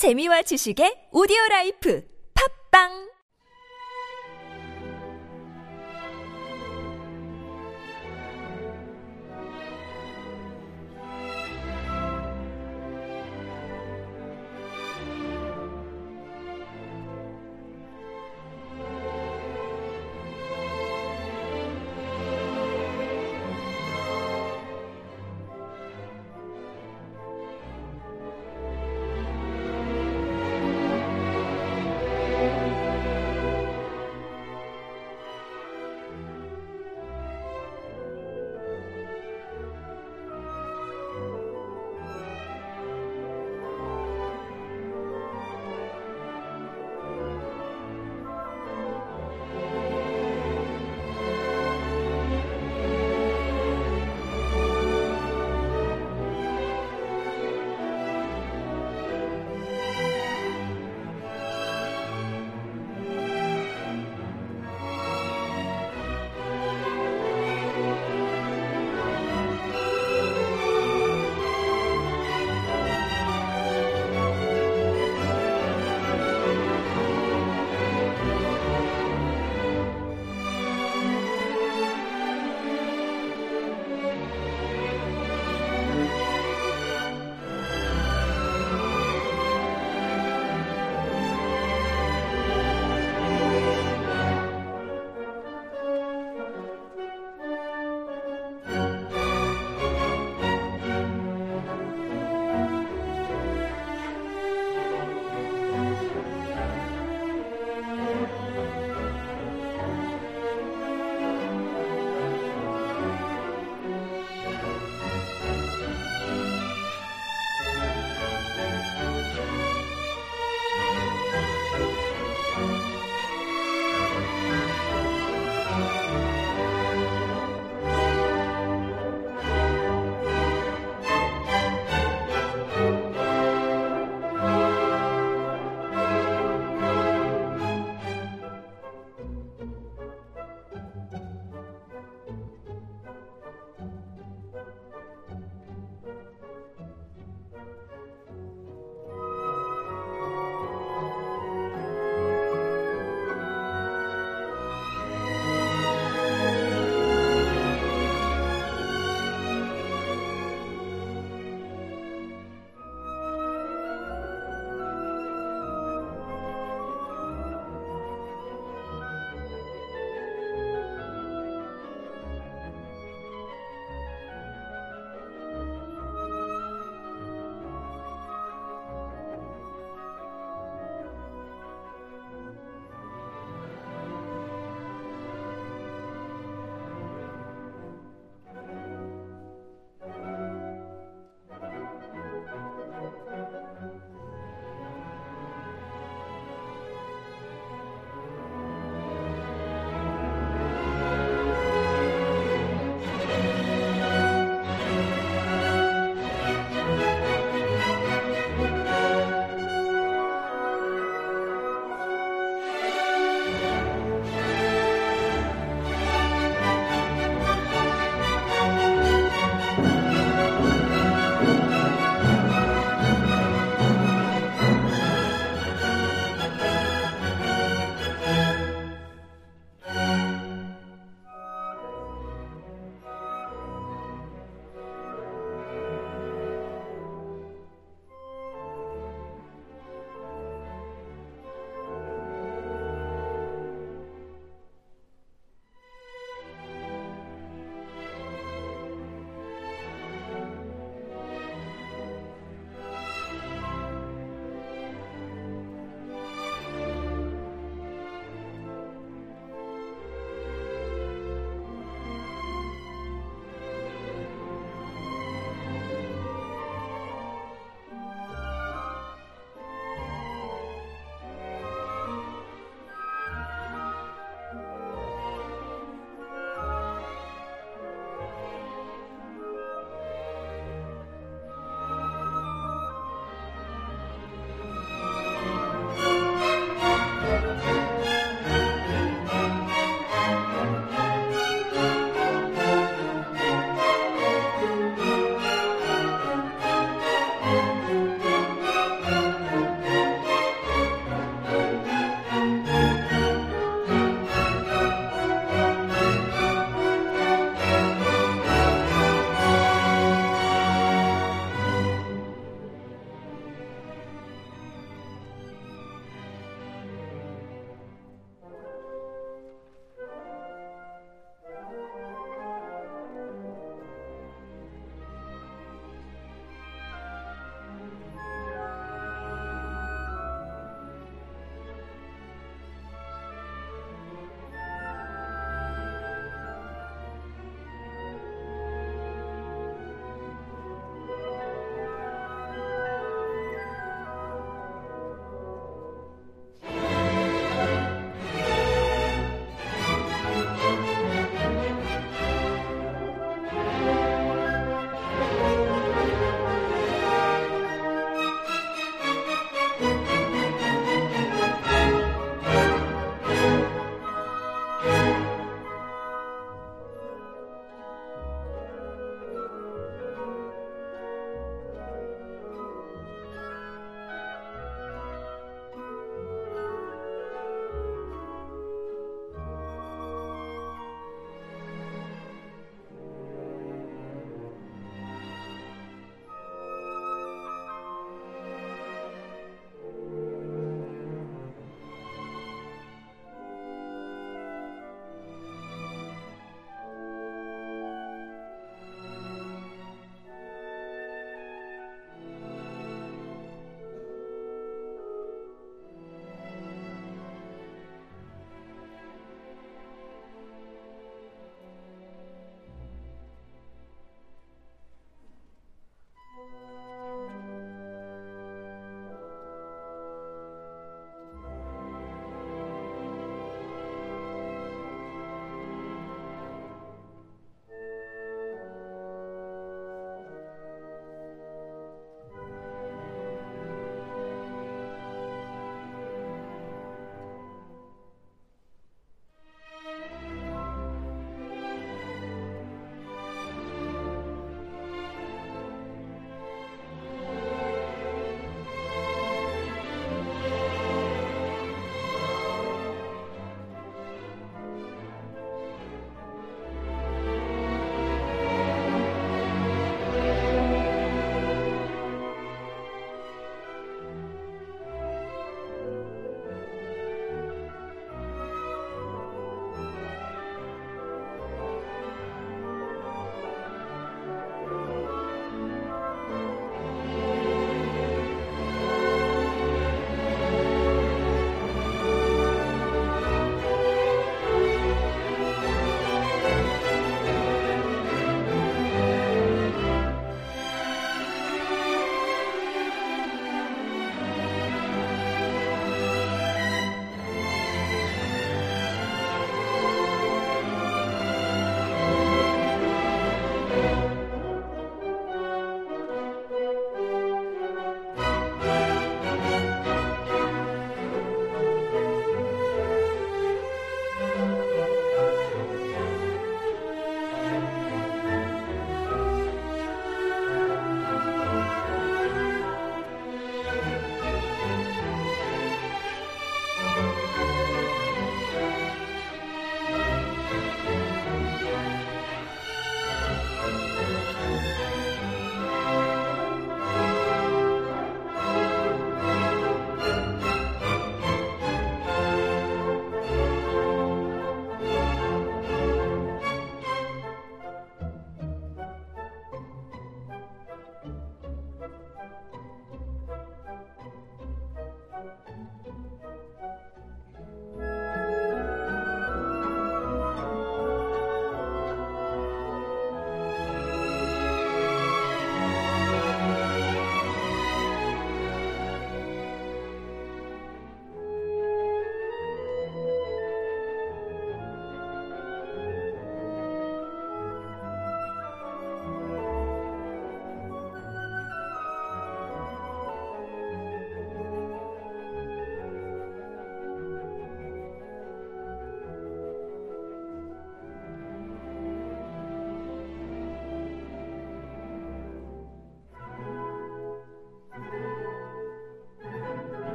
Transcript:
재미와 지식의 오디오 라이프. 팝빵!